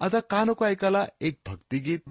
आता कानको ऐकाला एक भक्ति भक्तिगीत।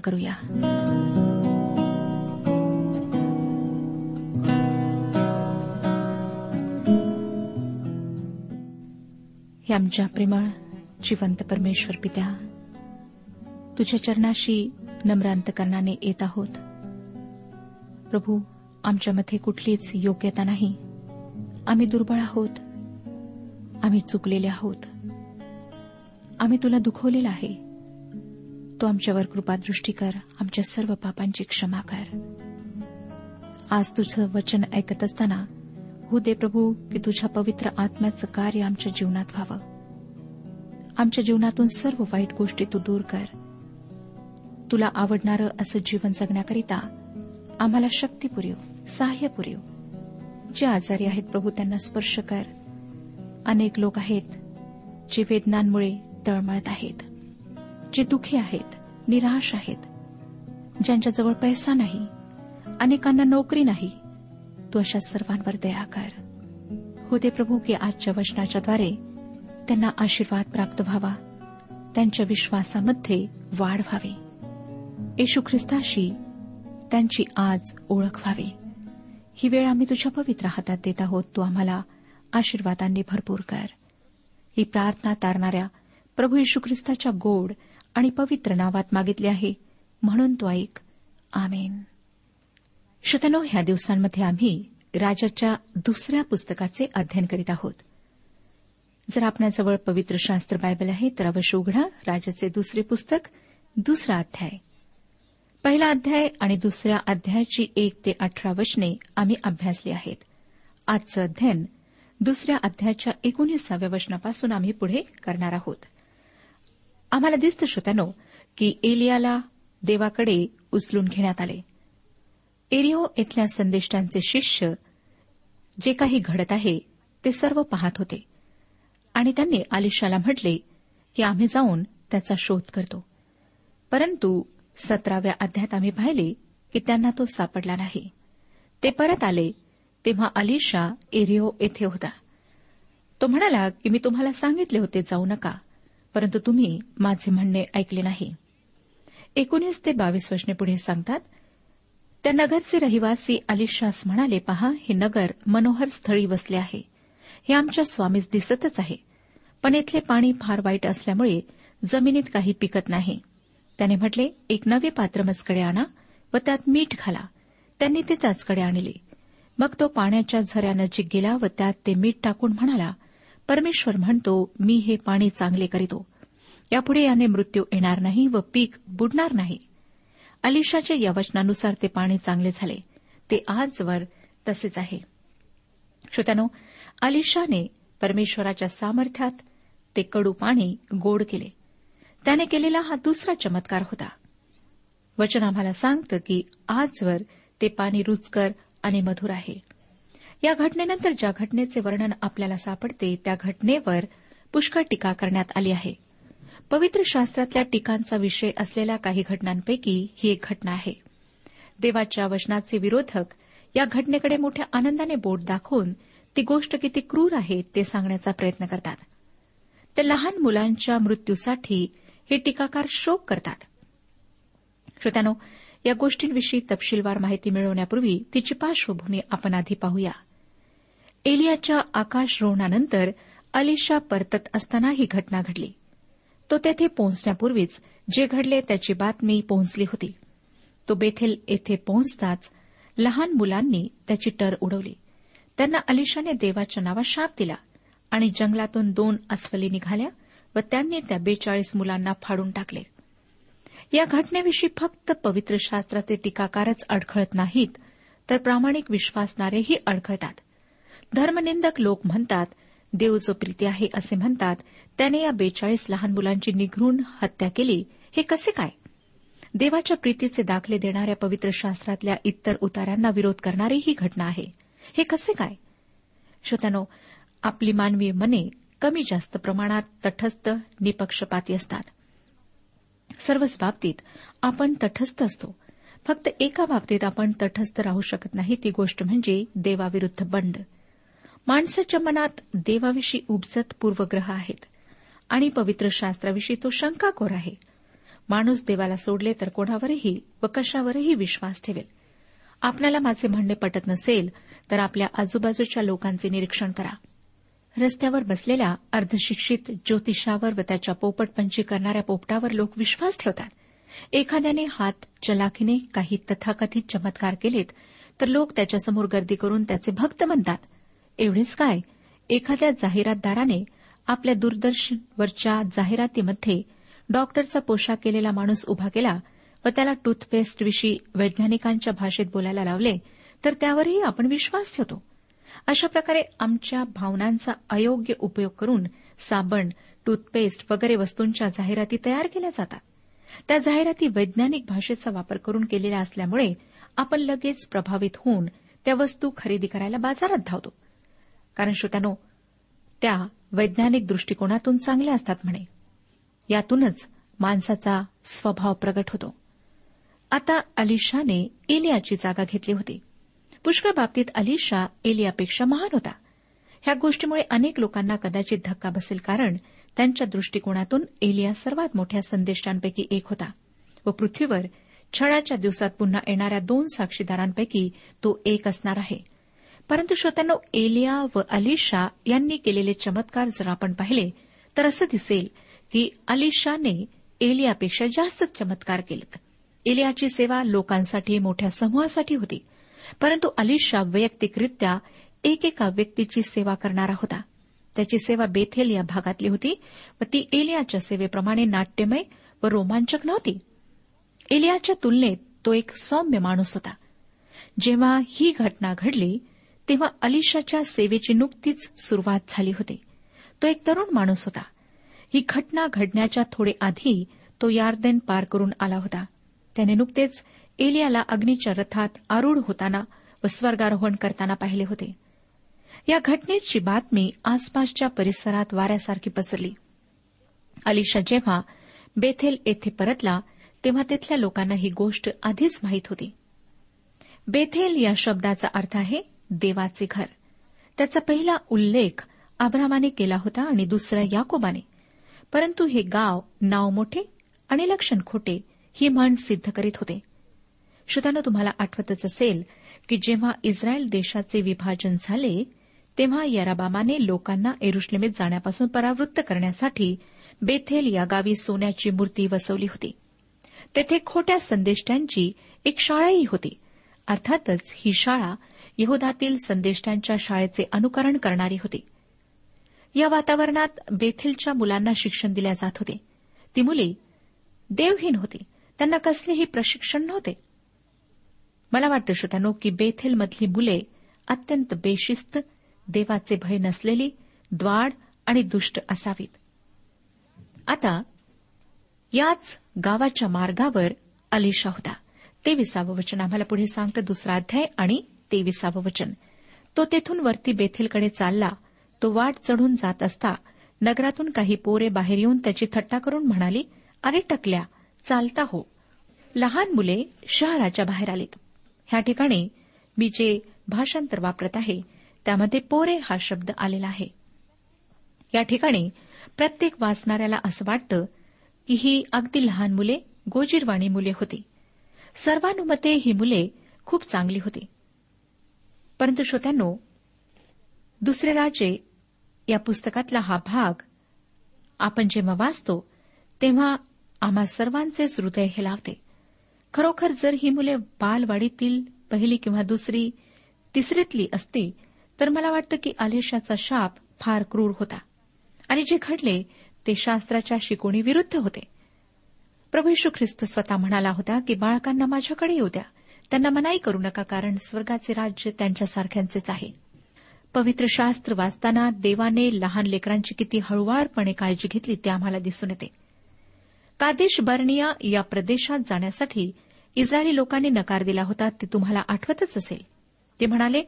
प्रार्थना करूया. हे आमच्या प्रेमळ जिवंत परमेश्वर पित्या तुझ्या चरणाशी नम्रांतकरणाने येत आहोत. प्रभू आमच्यामध्ये कुठलीच योग्यता नाही. आम्ही दुर्बळ आहोत. आम्ही चुकलेले आहोत. आम्ही तुला दुखवलेलं आहे. तो आमच्यावर कृपादृष्टी कर आमच्या सर्व पापांची क्षमा कर. आज तुझं वचन ऐकत असताना हो दे प्रभू की तुझ्या पवित्र आत्म्याचं कार्य आमच्या जीवनात व्हावं. आमच्या जीवनातून सर्व वाईट गोष्टी तू दूर कर. तुला आवडणारं असं जीवन जगण्याकरिता आम्हाला शक्ती पुरेव सहाय्य पुरेव. जे आजारी आहेत प्रभू त्यांना स्पर्श कर. अनेक लोक आहेत जे वेदनांमुळे तळमळत आहेत. जे दुखी आहेत निराश आहेत ज्यांच्याजवळ पैसा नाही अनेकांना नोकरी नाही तू अशा सर्वांवर दया कर. होते प्रभू की आजच्या वचनाच्याद्वारे त्यांना आशीर्वाद प्राप्त व्हावा त्यांच्या विश्वासामध्ये वाढ व्हावी. येशू ख्रिस्ताशी त्यांची आज ओळख व्हावी. ही वेळ आम्ही तुझ्या पवित्र हातात देत आहोत तू आम्हाला आशीर्वादांनी भरपूर कर. ही प्रार्थना तारणाऱ्या प्रभू येशू ख्रिस्ताच्या गोड आणि पवित्र नावात मागितले आहे. म्हणून तो ऐक. आमेन. श्रोतनो ह्या दिवसांमध्ये आम्ही राजाच्या दुसऱ्या पुस्तकाचे अध्ययन करीत आहोत. जर आपल्याजवळ पवित्र शास्त्र बायबल आहे तर अवश्य उघडा राजाचे दुसरे पुस्तक दुसरा अध्याय. पहिला अध्याय आणि दुसऱ्या अध्यायाची एक ते अठरा वचने आम्ही अभ्यासली आहेत. आजचं अध्ययन दुसऱ्या अध्यायाच्या एकोणीसाव्या वचनापासून आम्ही पुढे करणार आहोत. आम्हाला दिसतं श्रोत्यानो की एलियाला देवाकडे उचलून घेण्यात आले. एरिओ इथल्या संदेष्टांचे शिष्य जे काही घडत आहे ते सर्व पाहत होते. आणि त्यांनी आलिशाला म्हटले की आम्ही जाऊन त्याचा शोध करतो. परंतु सतराव्या अध्यात आम्ही पाहिले की त्यांना तो सापडला नाही. ते परत आले तेव्हा अलिशा एरिओ येथे होता. तो म्हणाला की मी तुम्हाला सांगितले होते जाऊ नका. परंतु तुम्ही माझे म्हणणे ऐकले नाही. एकोणीस ते बावीस वचने पुढे सांगतात त्या नगरचे रहिवासी अलिशास म्हणाले पहा हे नगर मनोहर स्थळी वसले आहे. हे आमच्या स्वामीस दिसतच आहे. पण इथले पाणी फार वाईट असल्यामुळे जमिनीत काही पिकत नाही. त्याने म्हटले एक नवे पात्र मजकडे आणा व त्यात मीठ घाला. त्यांनी ते त्याचकडे आणले. मग तो पाण्याच्या झऱ्यानजीक गेला व त्यात ते मीठ टाकून म्हणाला परमेश्वर म्हणतो मी हे पाणी चांगले करीतो. यापुढे याने मृत्यू येणार नाही व पीक बुडणार नाही. अलिशाच्या या वचनानुसार ते पाणी चांगले झाले. ते आजवर तसेच आहे. श्रोत्यानो अलिशाने परमेश्वराच्या सामर्थ्यात ते कडू पाणी गोड केले. त्याने केलेला हा दुसरा चमत्कार होता. वचन आम्हाला सांगतं की आजवर ते पाणी रुचकर आणि मधुर आहे. या घटनेनंतर ज्या घटनेचे वर्णन आपल्याला सापडते त्या घटनेवर पुष्कळ टीका करण्यात आली आहे. पवित्र शास्त्रातल्या टीकांचा विषय असलेल्या काही घटनांपैकी ही एक घटना आहे. देवाच्या वचनाचे विरोधक या घटनेकडे मोठ्या आनंदाने बोट दाखवून ती गोष्ट किती क्रूर आहे ते सांगण्याचा प्रयत्न करतात. ते लहान मुलांच्या मृत्यूसाठी हे टीकाकार शोक करतात. श्रोत्यानो या गोष्टींविषयी तपशीलवार माहिती मिळवण्यापूर्वी तिची पार्श्वभूमी आपण आधी पाहूया. एलियाच्या आकाशरोहणानंतर अलिशा परतत असताना ही घटना घडली. तो तेथे पोहोचण्यापूर्वीच जे घडले त्याची बातमी पोहोचली होती. तो बेथेल येथे पोहोचताच लहान मुलांनी त्याची टर उडवली. त्यांना अलिशाने देवाच्या नावात शाप दिला आणि जंगलातून दोन अस्वली निघाल्या व त्यांनी त्या बेचाळीस मुलांना फाडून टाकले. या घटनेविषयी फक्त पवित्र शास्त्राचे टीकाकारच अडखळत नाहीत तर प्रामाणिक विश्वासणारेही अडखळतात. धर्मनिंदक लोक म्हणतात देव जो प्रीती आहे असे म्हणतात. त्याने या बेचाळीस लहान मुलांची निघरून हत्या केली. हे कसे काय? देवाच्या प्रीतीचे दाखले देणाऱ्या पवित्र शास्त्रातल्या इतर उतार्यांना विरोध करणारी ही घटना आहे. हे कसे काय? श्रोत्यानो आपली मानवीय मने कमी जास्त प्रमाणात तटस्थ निपक्षपाती असतात. सर्वच बाबतीत आपण तटस्थ असतो. फक्त एका बाबतीत आपण तटस्थ राहू शकत नाही ती गोष्ट म्हणजे देवाविरुद्ध बंड. माणसाच्या मनात देवाविषयी उपजत पूर्वग्रह आहेत. आणि पवित्र शास्त्राविषयी तो शंकाकोर आहे. माणूस देवाला सोडले तर कोणावरही व कशावरही विश्वास ठेवेल. आपल्याला माझे म्हणणे पटत नसेल तर आपल्या आजूबाजूच्या लोकांचे निरीक्षण करा. रस्त्यावर बसलेल्या अर्धशिक्षित ज्योतिषावर व त्याच्या पोपटपंची करणाऱ्या पोपटावर लोक विश्वास ठेवतात. एखाद्याने हात चलाखीने काही तथाकथित चमत्कार केलेत तर लोक त्याच्यासमोर गर्दी करून त्याचे भक्त म्हणतात. एवढेच काय? एखाद्या जाहिरातदाराने आपल्या दूरदर्शनवरच्या जाहिरातीमध्ये डॉक्टरचा पोशाख केलेला माणूस उभा केला व त्याला टूथपेस्टविषयी वैज्ञानिकांच्या भाषेत बोलायला लावले तर त्यावरही आपण विश्वास ठेवतो. अशा प्रकारे आमच्या भावनांचा अयोग्य उपयोग करून साबण टूथपेस्ट वगैरे वस्तूंच्या जाहिराती तयार केल्या जातात. त्या जाहिराती वैज्ञानिक भाषेचा वापर करून केलेल्या असल्यामुळे आपण लगेच प्रभावित होऊन त्या वस्तू खरेदी करायला बाजारात धावतो. कारण श्रोत्यानो त्या वैज्ञानिक दृष्टिकोनातून चांगल्या असतात म्हणे. यातूनच माणसाचा स्वभाव प्रगट होतो. आता अलिशाने एलियाची जागा घेतली होती. पुष्कळ बाबतीत अलिशा एलियापेक्षा महान होता. ह्या गोष्टीमुळे अनेक लोकांना कदाचित धक्का बसेल कारण त्यांच्या दृष्टिकोनातून एलिया सर्वात मोठ्या संदेशांपैकी एक होता व पृथ्वीवर छळाच्या दिवसात पुन्हा येणाऱ्या दोन साक्षीदारांपैकी तो एक असणार आहे. परंतु श्रोत्यांनो एलिया व अलिशा यांनी केलेले चमत्कार जर आपण पाहिले तर असं दिसेल की अलिशाने एलियापेक्षा जास्त चमत्कार केलेत. एलियाची सेवा लोकांसाठी मोठ्या समूहासाठी होती. परंतु अलिशा वैयक्तिकरित्या एकेका व्यक्तीची सेवा करणारा होता. त्याची सेवा बेथेल या भागातली होती व ती एलियाच्या सेवेप्रमाणे नाट्यमय व रोमांचक नव्हती. एलियाच्या तुलनेत तो एक सौम्य माणूस होता. जेव्हा ही घटना घडली तेव्हा अलिशाच्या सेवेची नुकतीच सुरुवात झाली होती. तो एक तरुण माणूस होता. ही घटना घडण्याच्या थोडे आधी तो यार्देन पार करून आला होता. त्याने नुकतेच एलियाला अग्नीच्या रथात आरूढ होताना व स्वर्गारोहण करताना पाहिले होते. या घटनेची बातमी आसपासच्या परिसरात वाऱ्यासारखी पसरली. अलिशा जेव्हा बेथेल येथे परतला तेव्हा तिथल्या लोकांना ही गोष्ट आधीच माहीत होती. बेथेल या शब्दाचा अर्थ आहे देवाचे घर. त्याचा पहिला उल्लेख आब्रामाने केला होता आणि दुसरा याकोबाने. परंतु हे गाव नाव मोठे आणि लक्षण खोटे ही म्हण सिद्ध करीत होते. श्रोतानं तुम्हाला आठवतच असेल की जेव्हा इस्रायल देशाचे विभाजन झाले तेव्हा यराबामाने लोकांना एरुश्लेमेत जाण्यापासून परावृत्त करण्यासाठी बेथेल या गावी सोन्याची मूर्ती वसवली होती. तेथे खोट्या संदेष्ट्यांची एक शाळाही होती. अर्थातच ही शाळा यहुदातील संदेष्टांच्या शाळेचे अनुकरण करणारी होती. या वातावरणात बेथेलच्या मुलांना शिक्षण दिल्या जात होते. ती मुले देवहीन होती. त्यांना कसलेही प्रशिक्षण नव्हते. मला वाटतं श्रोत्यानो की बेथेलमधली मुले अत्यंत बेशिस्त देवाचे भय नसलेली द्वाड आणि दुष्ट असावीत. आता याच गावाच्या मार्गावर अलिशा होता. तेविसावं वचन आम्हाला पुढे सांगतं दुसरा अध्याय आणि तेविसावं वचन. तो तेथून वरती बेथेलकडे चालला. तो वाट चढून जात असता नगरातून काही पोरे बाहेर येऊन त्याची थट्टा करून म्हणाली अरे टकल्या चालता हो. लहान मुले शहराच्या बाहेर आलीत. ह्या ठिकाणी मी जे भाषांतर वापरत आहे. त्यामध्ये पोरे हा शब्द आलेला आहे. या ठिकाणी प्रत्येक वाचणाऱ्याला असं वाटतं की ही अगदी लहान मुले गोजीरवाणी मुले होती. सर्वानुमते ही मुले खूप चांगली होती. परंतु श्रोत्यांनो दुसरे राजे या पुस्तकातला हा भाग आपण जेव्हा वाचतो तेव्हा आम्हा सर्वांचेच हृदय हेलावते. खरोखर जर ही मुले बालवाडीतील पहिली किंवा दुसरी तिसरीतली असती तर मला वाटतं की आलेशाचा शाप फार क्रूर होता. आणि जे घडले ते शास्त्राच्या शिकवणीविरुद्ध होते. प्रभू ख्रिस्त स्वतः म्हणाला होता की बाळकांना माझ्याकडे येऊ द्या. त्यांना मनाई करू नका कारण स्वर्गाचे राज्य त्यांच्यासारख्यांचेच आहे. पवित्र शास्त्र वाचताना देवाने लहान लेकरांची किती हळुवारपणे काळजी घेतली ते आम्हाला दिसून येते. कादेश बर्निया या प्रदेशात जाण्यासाठी इस्रायली लोकांनी नकार दिला होता ते तुम्हाला आठवतच असेल. ते म्हणाले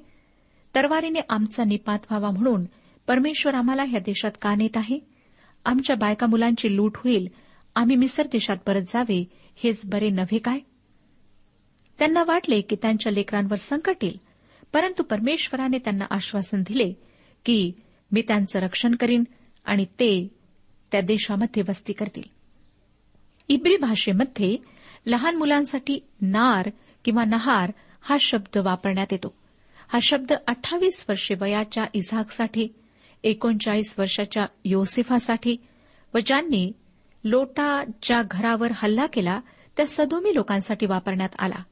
तरवारीने आमचा निपात व्हावा म्हणून परमेश्वर आम्हाला ह्या देशात का नेत आहे? आमच्या बायका मुलांची लूट होईल आम्ही मिसर देशात परत जावे हेच बरे नव्हे काय? त्यांना वाटले की त्यांच्या लेकरांवर संकट येईल. परंतु परमेश्वराने त्यांना आश्वासन दिले की मी त्यांचं रक्षण करीन आणि ते त्या देशामध्ये वस्ती करतील. इब्री भाषेमध्ये लहान मुलांसाठी नार किंवा नहार हा शब्द वापरण्यात येतो. हा शब्द अठ्ठावीस वर्षे वयाच्या इझाकसाठी एकोणचाळीस वर्षाच्या योसेफासाठी व ज्यांनी लोटाच्या घरावर हल्ला केला त्या सदोमी लोकांसाठी वापरण्यात आला.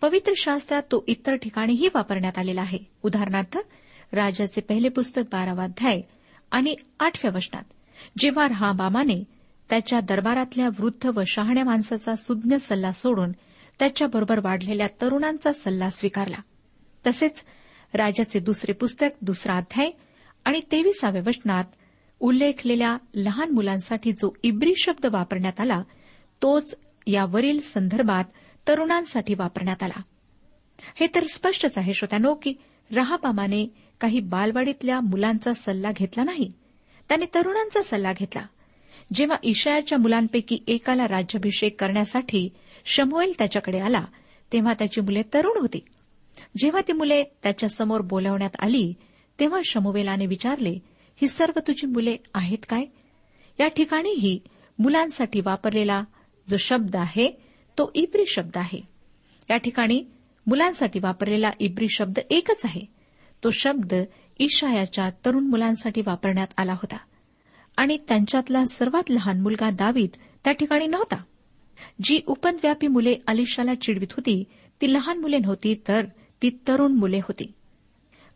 पवित्र शास्त्रात तो इतर ठिकाणीही वापरण्यात आलेला आहे. उदाहरणार्थ राजाचे पहिले पुस्तक बारावा अध्याय आणि आठव्या वचनात जेव्हा रहाबामाने त्याच्या दरबारातल्या वृद्ध व शहाण्या माणसाचा सुज्ञ सल्ला सोडून त्याच्याबरोबर वाढलेल्या तरुणांचा सल्ला स्वीकारला. तसेच राजाचे दुसरे पुस्तक दुसरा अध्याय आणि तेविसाव्या वचनात उल्लेखलेल्या लहान मुलांसाठी जो इब्री शब्द वापरण्यात आला तोच यावरील संदर्भात तरुणांसाठी वापरण्यात आला. हे तर स्पष्टच आहे श्रोत्यानो की रहाबामाने काही बालवाडीतल्या मुलांचा सल्ला घेतला नाही. त्याने तरुणांचा सल्ला घेतला. जेव्हा ईशायाच्या मुलांपैकी एकाला राज्याभिषेक करण्यासाठी शमुएल त्याच्याकडे आला तेव्हा त्याची मुले तरुण होती. जेव्हा ती मुले त्याच्यासमोर बोलावण्यात आली तेव्हा शमुवेलाने विचारले ही सर्व तुझी मुले आहेत काय? या ठिकाणीही मुलांसाठी वापरलेला जो शब्द आहे तो इब्री शब्द आहे. या ठिकाणी मुलांसाठी वापरलेला इब्री शब्द एकच आहे. तो शब्द ईशायाच्या तरुण मुलांसाठी वापरण्यात आला होता. आणि त्यांच्यातला सर्वात लहान मुलगा दावीद त्या ठिकाणी नव्हता. जी उपद्व्यापी मुले अलिशाला चिडवित होती ती लहान मुले नव्हती तर ती तरुण मुले होती.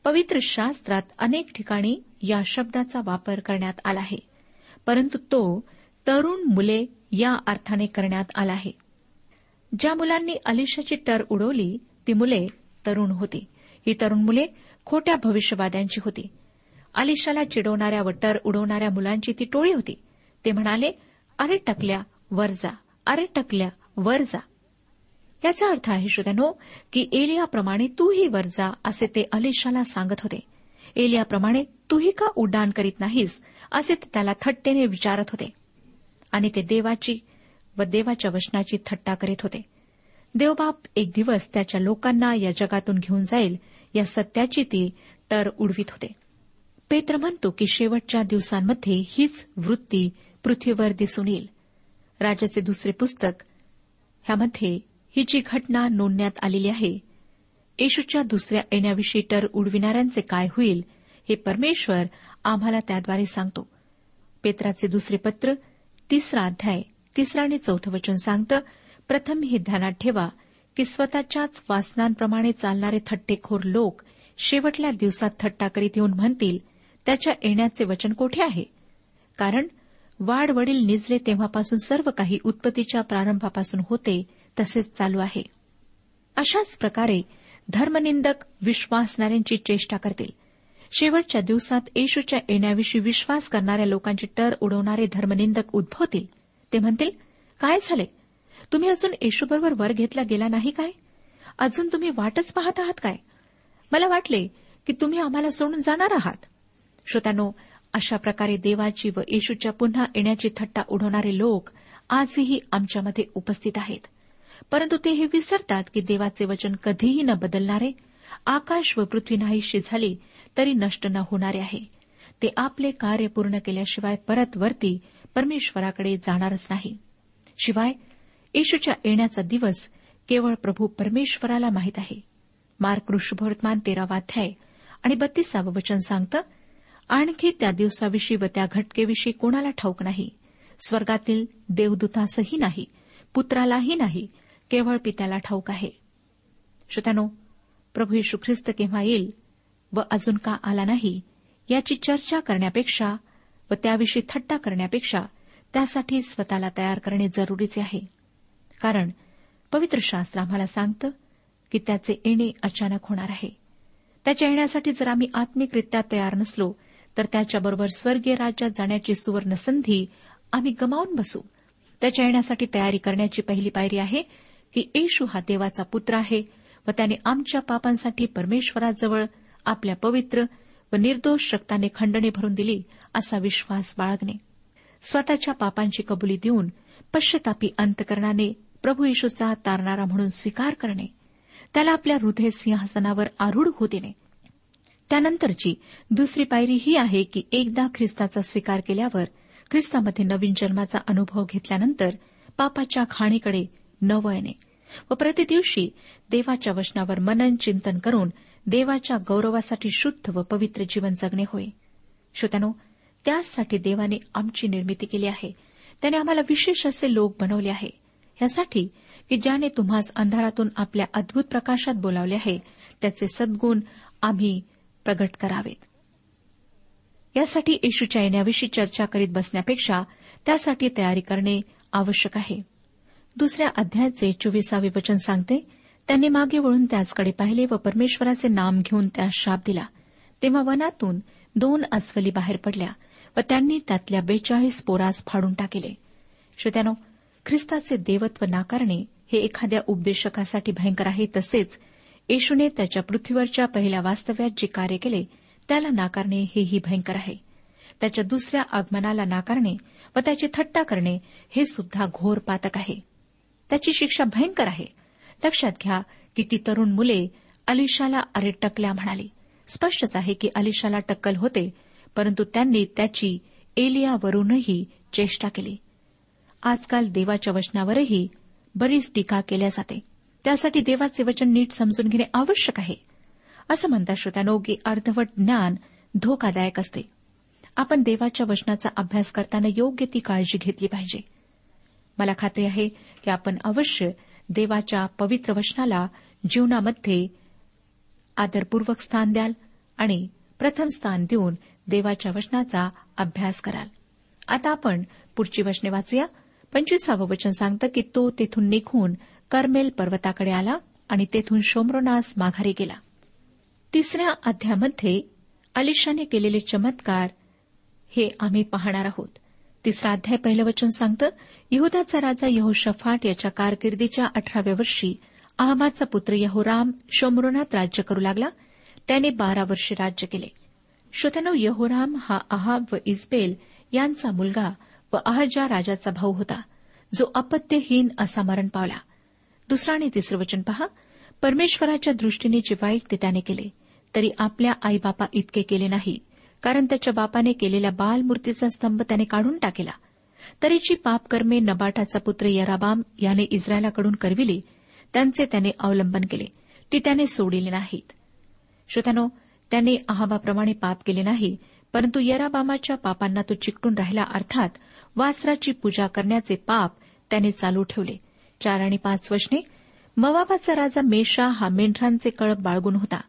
पवित्र शास्त्रात अनेक ठिकाणी या शब्दाचा वापर करण्यात आला आहे. परंतु तो तरुण मुले या अर्थाने करण्यात आला आहे. ज्या मुलांनी अलिशाची टर उडवली ती मुले तरुण होती. ही तरुण मुले खोट्या भविष्यवाद्यांची होती. अलिशाला चिडवणाऱ्या व टर उडवणाऱ्या मुलांची ती टोळी होती. ते म्हणाले अरे टकल्या वर जा. अरे टकल्या वर जा. याचा अर्थ आहे श्रोत्यानो की एलियाप्रमाणे तूही वर जा असे ते अलिशाला सांगत होते. एलियाप्रमाणे तूही का उड्डाण करीत नाहीस असे ते त्याला थट्टेने विचारत होते. आणि ते देवाची व देवाच्या वचनाची थट्टा करीत होते. देवबाप एक दिवस त्याच्या लोकांना या जगातून घेऊन जाईल या सत्याची ती टर उडवीत होते. पेत्र म्हणतो की शेवटच्या दिवसांमध्ये हीच वृत्ती पृथ्वीवर दिसून येईल. राजाचे दुसरे पुस्तक ह्यामध्ये ही जी घटना नोंदण्यात आलेली आहे येशूच्या दुसऱ्या येण्याविषयी टर उडविणाऱ्यांचे काय होईल हे परमेश्वर आम्हाला त्याद्वारे सांगतो. पेत्राचे दुसरे पत्र तिसरा अध्याय. तिसरं आणि चौथं वचन सांगतं प्रथम हे ध्यानात ठेवा की स्वतःच्याच वासनांप्रमाणे चालणारे थट्टेखोर लोक शेवटल्या दिवसात थट्टा करीत येऊन म्हणतील त्याच्या येण्याचे वचन कोठे आहे? कारण वाढ वडील निजले तेव्हापासून सर्व काही उत्पत्तीच्या प्रारंभापासून होते तसेच चालू आहे. अशाच प्रकारे धर्मनिंदक विश्वासणाऱ्यांची चेष्टा करतील. शेवटच्या दिवसात येशूच्या येण्याविषयी विश्वास करणाऱ्या लोकांची टर उडवणारे धर्मनिंदक उद्भवतील. ते म्हणतील काय झाले? तुम्ही अजून येशूबरोबर वर घेतला गेला नाही काय? अजून तुम्ही वाटच पाहत आहात काय? मला वाटले की तुम्ही आम्हाला सोडून जाणार आहात. श्रोत्यानो अशा प्रकारे देवाची व येशूच्या पुन्हा येण्याची थट्टा उडवणारे लोक आजही आमच्यामध्ये उपस्थित आहेत. परंतु ते हे विसरतात की देवाचे वचन कधीही न बदलणारे आकाश व पृथ्वी नाहीशी झाली तरी नष्ट न होणारे आहे. ते आपले कार्य पूर्ण केल्याशिवाय परत वरती परमेश्वराकडे जाणारच नाही. शिवाय येशूच्या येण्याचा दिवस केवळ प्रभू परमेश्वराला माहीत आहे. मार्क ऋषभवर्तमान तेरावाध्याय आणि बत्तीसावं वचन सांगतं आणखी त्या दिवसाविषयी व त्या घटकेविषयी कोणाला ठाऊक नाही. स्वर्गातील देवदूतासही नाही पुत्रालाही नाही केवळ पित्याला ठाऊक आहे. श्रोत्यानो प्रभू येशू ख्रिस्त केव्हा येईल व अजून का आला नाही याची चर्चा करण्यापेक्षा व त्याविषयी थट्टा करण्यापेक्षा त्यासाठी स्वतःला तयार करणे जरुरीचे आहे. कारण पवित्र शास्त्र आम्हाला सांगतं की त्याचे येणे अचानक होणार आहे. त्याच्या येण्यासाठी जर आम्ही आत्मिकरित्या तयार नसलो तर त्याच्याबरोबर स्वर्गीय राज्यात जाण्याची सुवर्ण संधी आम्ही गमावून बसू. त्याच्या येण्यासाठी तयारी करण्याची पहिली पायरी आहे की येशू हा देवाचा पुत्र आहे व त्याने आमच्या पापांसाठी परमेश्वराजवळ आपल्या पवित्र व निर्दोष रक्ताने खंडणे भरून दिली असा विश्वास बाळगणे. स्वतःच्या पापांची कबुली देऊन पश्चतापी अंतकरणाने प्रभू येशूचा तारणारा म्हणून स्वीकार करणे त्याला आपल्या हृदय सिंहासनावर आरूढ होऊ देणे. त्यानंतरची दुसरी पायरी ही आहे की एकदा ख्रिस्ताचा स्वीकार केल्यावर ख्रिस्तामध्ये नवीन जन्माचा अनुभव घेतल्यानंतर पापाच्या खाणीकडे न वळणे व प्रतिदिवशी देवाच्या वचनावर मनन चिंतन करून देवाच्या गौरवासाठी शुद्ध व पवित्र जीवन जगणे होय. श्रोत्यानो त्यासाठी देवाने आमची निर्मिती केली आहे. त्याने आम्हाला विशेष असे लोक बनवले आहे. यासाठी की ज्याने तुम्हास अंधारातून आपल्या अद्भुत प्रकाशात बोलावले आहे त्याचे सद्गुण आम्ही प्रगट करावेत. यासाठी येशूच्या येण्याविषयी चर्चा करीत बसण्यापेक्षा त्यासाठी तयारी करणे आवश्यक आहे. दुसऱ्या अध्यायाचे चोवीसावे वचन सांगते त्यांनी मागे वळून त्याचकडे पाहिले व परमेश्वराचे नाम घेऊन त्यास शाप दिला. तेव्हा वनातून दोन अस्वली बाहेर पडल्या व त्यांनी त्यातल्या बेचाळीस पोरास फाडून टाकले. श्रोत्यानो ख्रिस्ताचे देवत्व नाकारणे हे एखाद्या उपदेशकासाठी भयंकर आहे. तसेच येशूने त्याच्या पृथ्वीवरच्या पहिल्या वास्तव्यात जे कार्य केले त्याला नाकारणे हेही भयंकर आहे. त्याच्या दुसऱ्या आगमनाला नाकारणे व त्याची थट्टा करणे हे सुद्धा घोर पातक आहे. त्याची शिक्षा भयंकर आहे. लक्षात घ्या की ती तरुण मुले अलिशाला अरे टकल्या म्हणाली. स्पष्टच आहे की अलिशाला टक्कल होते परंतु त्यांनी त्याची एलियावरूनही चेष्टा केली. आजकाल देवाच्या वचनावरही बरीच टीका केल्या जाते. त्यासाठी देवाचे वचन नीट समजून घेणे आवश्यक आहे. असं म्हणतात श्रोत्यानो की अर्धवट ज्ञान धोकादायक असते. आपण देवाच्या वचनाचा अभ्यास करताना योग्य ती काळजी घेतली पाहिजे. मला खात्री आहे की आपण अवश्य देवाच्या पवित्र वचनाला जीवनामध्ये आदरपूर्वक स्थान द्याल आणि प्रथम स्थान देऊन देवाच्या वचनाचा अभ्यास कराल. आता आपण पुढची वचने वाचूया. पंचवीसावं वचन सांगतं की तो तेथून निघून करमेल पर्वताकडे आला आणि तेथून शोम्रोनास माघारी गेला. तिसऱ्या अध्यामध्ये अलिशाने केलेले चमत्कार हे आम्ही पाहणार आहोत. तिसरा अध्याय पहिलं वचन सांगतं यहदाचा राजा यहोशफाट याच्या कारकिर्दीच्या अठराव्या वर्षी अहमाचा पुत्र यहोराम शोमरोनात राज्य करू लागला. त्याने बारा वर्षे राज्य केले. श्रोत्यानो यहोराम हा अहाब व इस्बेल यांचा मुलगा व अहजा राजाचा भाऊ होता जो अपत्यहीन असा मरण पावला. दुसरा आणि तिसरं वचन पहा. परमेश्वराच्या दृष्टीने जे वाईट ते त्याने केले तरी आपल्या आईबापा इतके केले नाही. कारण त्याच्या बापाने केलेल्या बालमूर्तीचा स्तंभ त्याने काढून टाकला. तरीची पापकर्मे नबाटाचा पुत्र यराबाम याने इस्रायलाकडून करविली त्यांचे त्याने अवलंबन केले. ती त्याने सोडिली नाहीत. श्रोत्यानो त्याने अहाबाप्रमाणे पाप केले नाही परंतु यराबामाच्या पापांना तो चिकटून राहिला अर्थात वासराची पूजा करण्याचे पाप त्याने चालू ठेवले. चार आणि पाच वशने मवाबाचा राजा मेशा हा मेंढरांचे कळप बाळगून होता.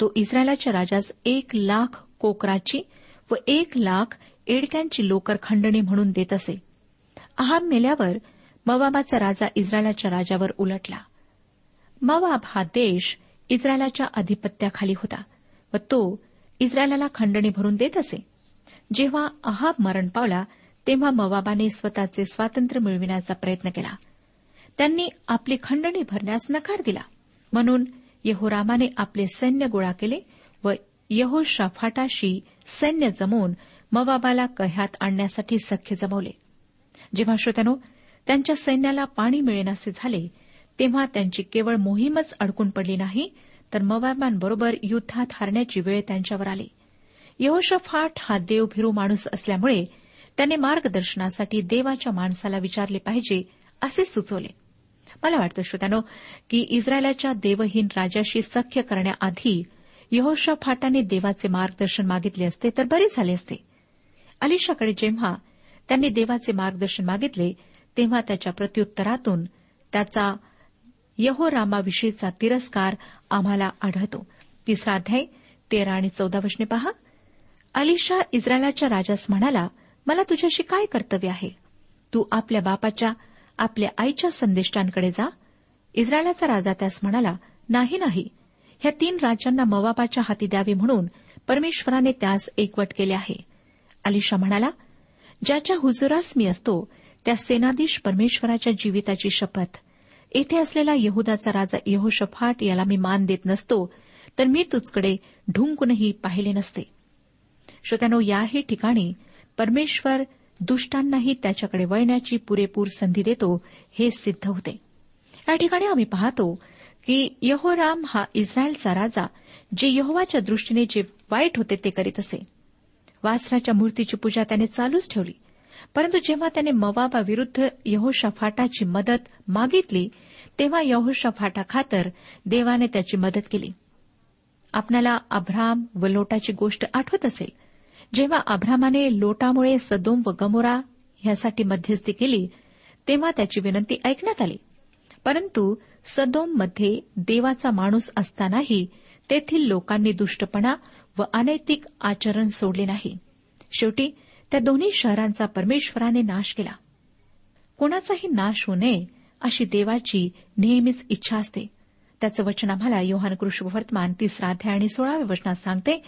तो इस्रायलाच्या राजास एक लाख कोकराची व एक लाख एडक्यांची लोकर खंडणी म्हणून देत असे. अहाब मेल्यावर मवाबाचा राजा इस्रायलाच्या राजावर उलटला. मवाब हा देश इस्रायलाच्या अधिपत्याखाली होता व तो इस्रायलाला खंडणी भरून देत असे. जेव्हा अहाब मरण पावला तेव्हा मवाबाने स्वतःचे स्वातंत्र्य मिळविण्याचा प्रयत्न केला. त्यांनी आपली खंडणी भरण्यास नकार दिला. म्हणून यहोरामाने आपले सैन्य गोळा केले व यहोशाफाटाशी सैन्य जमवून मवाबाला कह्यात आणण्यासाठी सख्य जमवले. जेव्हा श्रोत्यानो त्यांच्या सैन्याला पाणी मिळेनासे झाले तेव्हा त्यांची केवळ मोहीमच अडकून पडली नाही तर मवाबांबरोबर युद्धात हारण्याची वेळ त्यांच्यावर आली. यहोशफाट हा देवभिरू माणूस असल्यामुळे त्याने मार्गदर्शनासाठी देवाच्या माणसाला विचारले पाहिजे असे सुचवले. मला वाटतं श्रोत्यानो की इस्रायलाच्या देवहीन राजाशी सख्य करण्याआधी यहोशा फाटाने देवाचे मार्गदर्शन मागितले असते तर बरे झाले असते. अलिशाकडे जेव्हा त्यांनी देवाचे मार्गदर्शन मागितले तेव्हा त्याच्या प्रत्युत्तरातून त्याचा यहोरामाविषयीचा तिरस्कार आम्हाला आढळतो. तिसरा अध्याय तेरा आणि चौदा वशने पहा. अलिशा इस्रायलाच्या राजास म्हणाला मला तुझ्याशी काय कर्तव्य आहे? तू आपल्या बापाच्या आपल्या आईच्या संदेष्टांकडे जा. इस्रायलाचा राजा त्यास म्हणाला नाही नाही. ह्या तीन राज्यांना मवाबाच्या हाती द्यावे म्हणून परमेश्वराने त्यास एकवट केले आहे. अलिशा म्हणाला ज्याच्या हुजुरास मी असतो त्या सेनाधीश परमेश्वराच्या जीविताची शपथ. येथे असलेला यहुदाचा राजा यहोशफाट याला मी मान देत नसतो तर मी तुझकडे ढुंकूनही पाहिले नसते. श्रोत्यानो याही ठिकाणी परमेश्वर दुष्टांनाही त्याच्याकडे वळण्याची पुरेपूर संधी देतो हे सिद्ध होते. या ठिकाणी आम्ही पाहतो की यहोराम हा इस्रायलचा राजा जे यहोवाच्या दृष्टीने जे वाईट होते ते करीत असे. वासराच्या मूर्तीची पूजा त्याने चालूच ठेवली. परंतु जेव्हा त्याने मवाबाविरुद्ध यहोशाफाटाची मदत मागितली तेव्हा यहोशाफाटा खातर देवाने त्याची मदत केली. आपल्याला अभ्राम व लोटाची गोष्ट आठवत असेल. जेव्हा अभ्रामाने लोटामुळे सदोम व गमोरा ह्यासाठी मध्यस्थी केली तेव्हा त्याची विनंती ऐकण्यात आली. परंतु सदोममध्ये देवाचा माणूस असतानाही तेथील लोकांनी दुष्टपणा व अनैतिक आचरण सोडले नाही. शेवटी त्या दोन्ही शहरांचा परमेश्वराने नाश केला. कोणाचाही नाश होऊ नये अशी देवाची नेहमीच इच्छा असते. त्याचं वचन आम्हाला योहान वर्तमान तिसरा अध्याय आणि सोळाव्या वचनात सांगते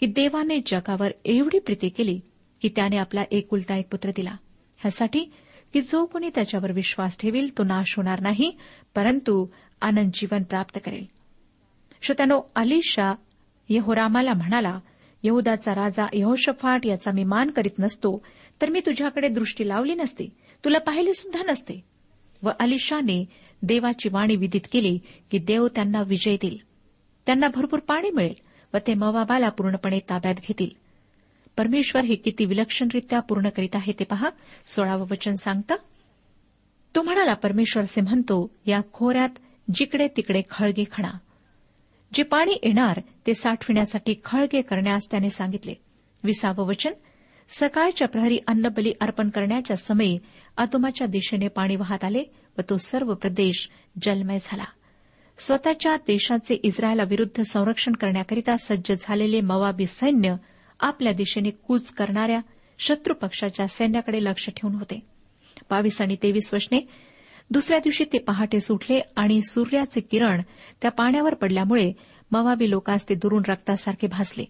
की देवाने जगावर एवढी प्रीती केली की त्याने आपला एकुलता एक पुत्र दिला. ह्यासाठी की जो कोणी त्याच्यावर विश्वास ठेवील तो नाश होणार नाही परंतु आनंद जीवन प्राप्त करेल. श्रोत्यानो अलिशा यहोरामाला म्हणाला यहुदाचा राजा यहोशफाट याचा मी मान करीत नसतो तर मी तुझ्याकडे दृष्टी लावली नसते तुला पाहिले सुद्धा नसते. व अलिशाने देवाची वाणी विदित केली की देव त्यांना विजय देईल. त्यांना भरपूर पाणी मिळेल व ते मवाबाला पूर्णपणे ताब्यात घेतील. परमेश्वर हे किती विलक्षणरित्या पूर्ण करीत आहे ते पहा. सोळावं वचन सांगतं तो म्हणाला परमेश्वर असे म्हणतो या खोऱ्यात जिकडे तिकडे खळगे खणा. जे पाणी येणार ते साठविण्यासाठी खळगे करण्यास त्याने सांगितले. विसावं वचन सकाळच्या प्रहरी अन्नबली अर्पण करण्याच्या समयी अतोमाच्या दिशेने पाणी वाहत आले व तो सर्व प्रदेश जलमय झाला. स्वतःच्या देशाचे इस्रायलाविरुद्ध संरक्षण करण्याकरिता सज्ज झालेले मवाबी सैन्य आपल्या दिशेने कूच करणाऱ्या शत्रू पक्षाच्या सैन्याकडे लक्ष ठेवून होते. बावीस आणि तेवीस वचने दुसऱ्या दिवशी ते पहाटे सुटले आणि सूर्याचे किरण त्या पाण्यावर पडल्यामुळे मवाबी लोकांस ते दुरून रक्तासारखे भासले.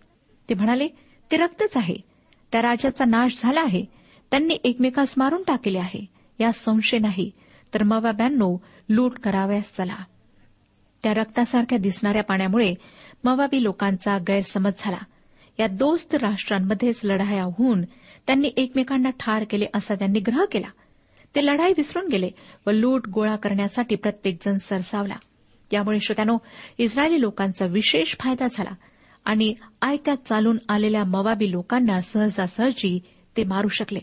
ते म्हणाले ते रक्तच आहे. त्या राजाचा नाश झाला आहे. त्यांनी एकमेकास मारून टाकले आहे. या संशय नाही तर मवाब्यांनो लूट कराव्यास चला. त्या रक्तासारख्या दिसणाऱ्या पाण्यामुळे मवाबी लोकांचा गैरसमज झाला. या दोस्त राष्ट्रांमध्येच लढाया होऊन त्यांनी एकमेकांना ठार केले असा त्यांनी ग्रह केला. ते लढाई विसरून गेले व लूट गोळा करण्यासाठी प्रत्येकजण सरसावला. यामुळे श्रोत्यानो इस्रायली लोकांचा विशेष फायदा झाला आणि आयत्यात चालून आलेल्या मवाबी लोकांना सहजासहजी ते मारू शकले.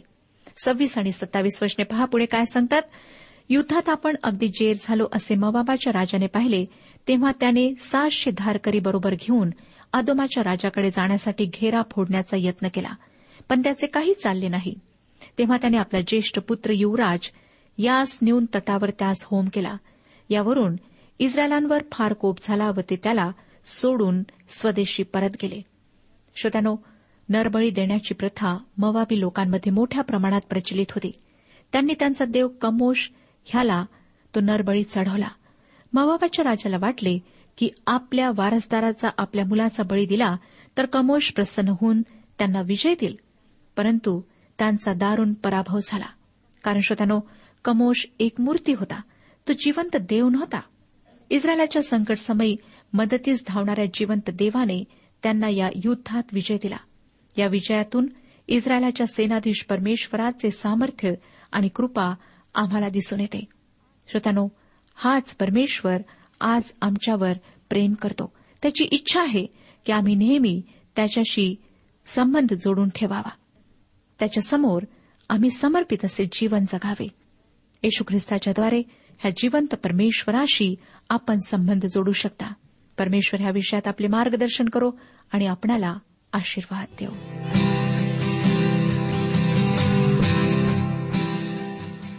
सव्वीस आणि सत्तावीस वर्षने पहा पुढे काय सांगतात. युद्धात आपण अगदी जेर झालो असे मवाबाच्या राजाने पाहिले तेव्हा त्याने सातशे धारकरी बरोबर घेऊन अदोमाच्या राजाकडे जाण्यासाठी घेरा फोडण्याचा यत्न केला. पण त्याचे काही चालले नाही. तेव्हा त्याने आपला ज्येष्ठ पुत्र युवराज यास नेऊन तटावर त्यास होम केला. यावरून इस्रायलांवर फार कोप झाला व ते त्याला सोडून स्वदेशी परत गेले. श्रोत्यानो नरबळी देण्याची प्रथा मवाबी लोकांमध्ये मोठ्या प्रमाणात प्रचलित होती. त्यांनी त्यांचा देव कमोश ह्याला तो नरबळी चढवला. मवाबाच्या राजाला वाटले की आपल्या वारसदाराचा आपल्या मुलाचा बळी दिला तर कमोश प्रसन्न होऊन त्यांना विजय देईल परंतु त्यांचा दारुण पराभव झाला. कारण श्रोत्यानो कमोश एक मूर्ती होता. तो जिवंत देव नव्हता. इस्रायलाच्या संकटसमयी मदतीस धावणाऱ्या जिवंत देवाने त्यांना या युद्धात विजय दिला. या विजयातून इस्रायलाच्या सेनाधीश परमेश्वराचे सामर्थ्य आणि कृपा आम्हाला दिसून येते. श्रोत्यानो हाच परमेश्वर आज आमच्यावर प्रेम करतो. त्याची इच्छा आहे की आम्ही नेहमी त्याच्याशी संबंध जोडून ठेवावा. त्याच्यासमोर आम्ही समर्पित असे जीवन जगावे. येशू ख्रिस्ताच्याद्वारे ह्या जिवंत परमेश्वराशी आपण संबंध जोडू शकता. परमेश्वर ह्या विषयात आपले मार्गदर्शन करो आणि आपणाला आशीर्वाद देऊ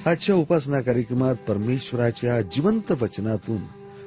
आजच्या उपासना कार्यक्रमात परमेश्वराच्या जिवंत वचनातून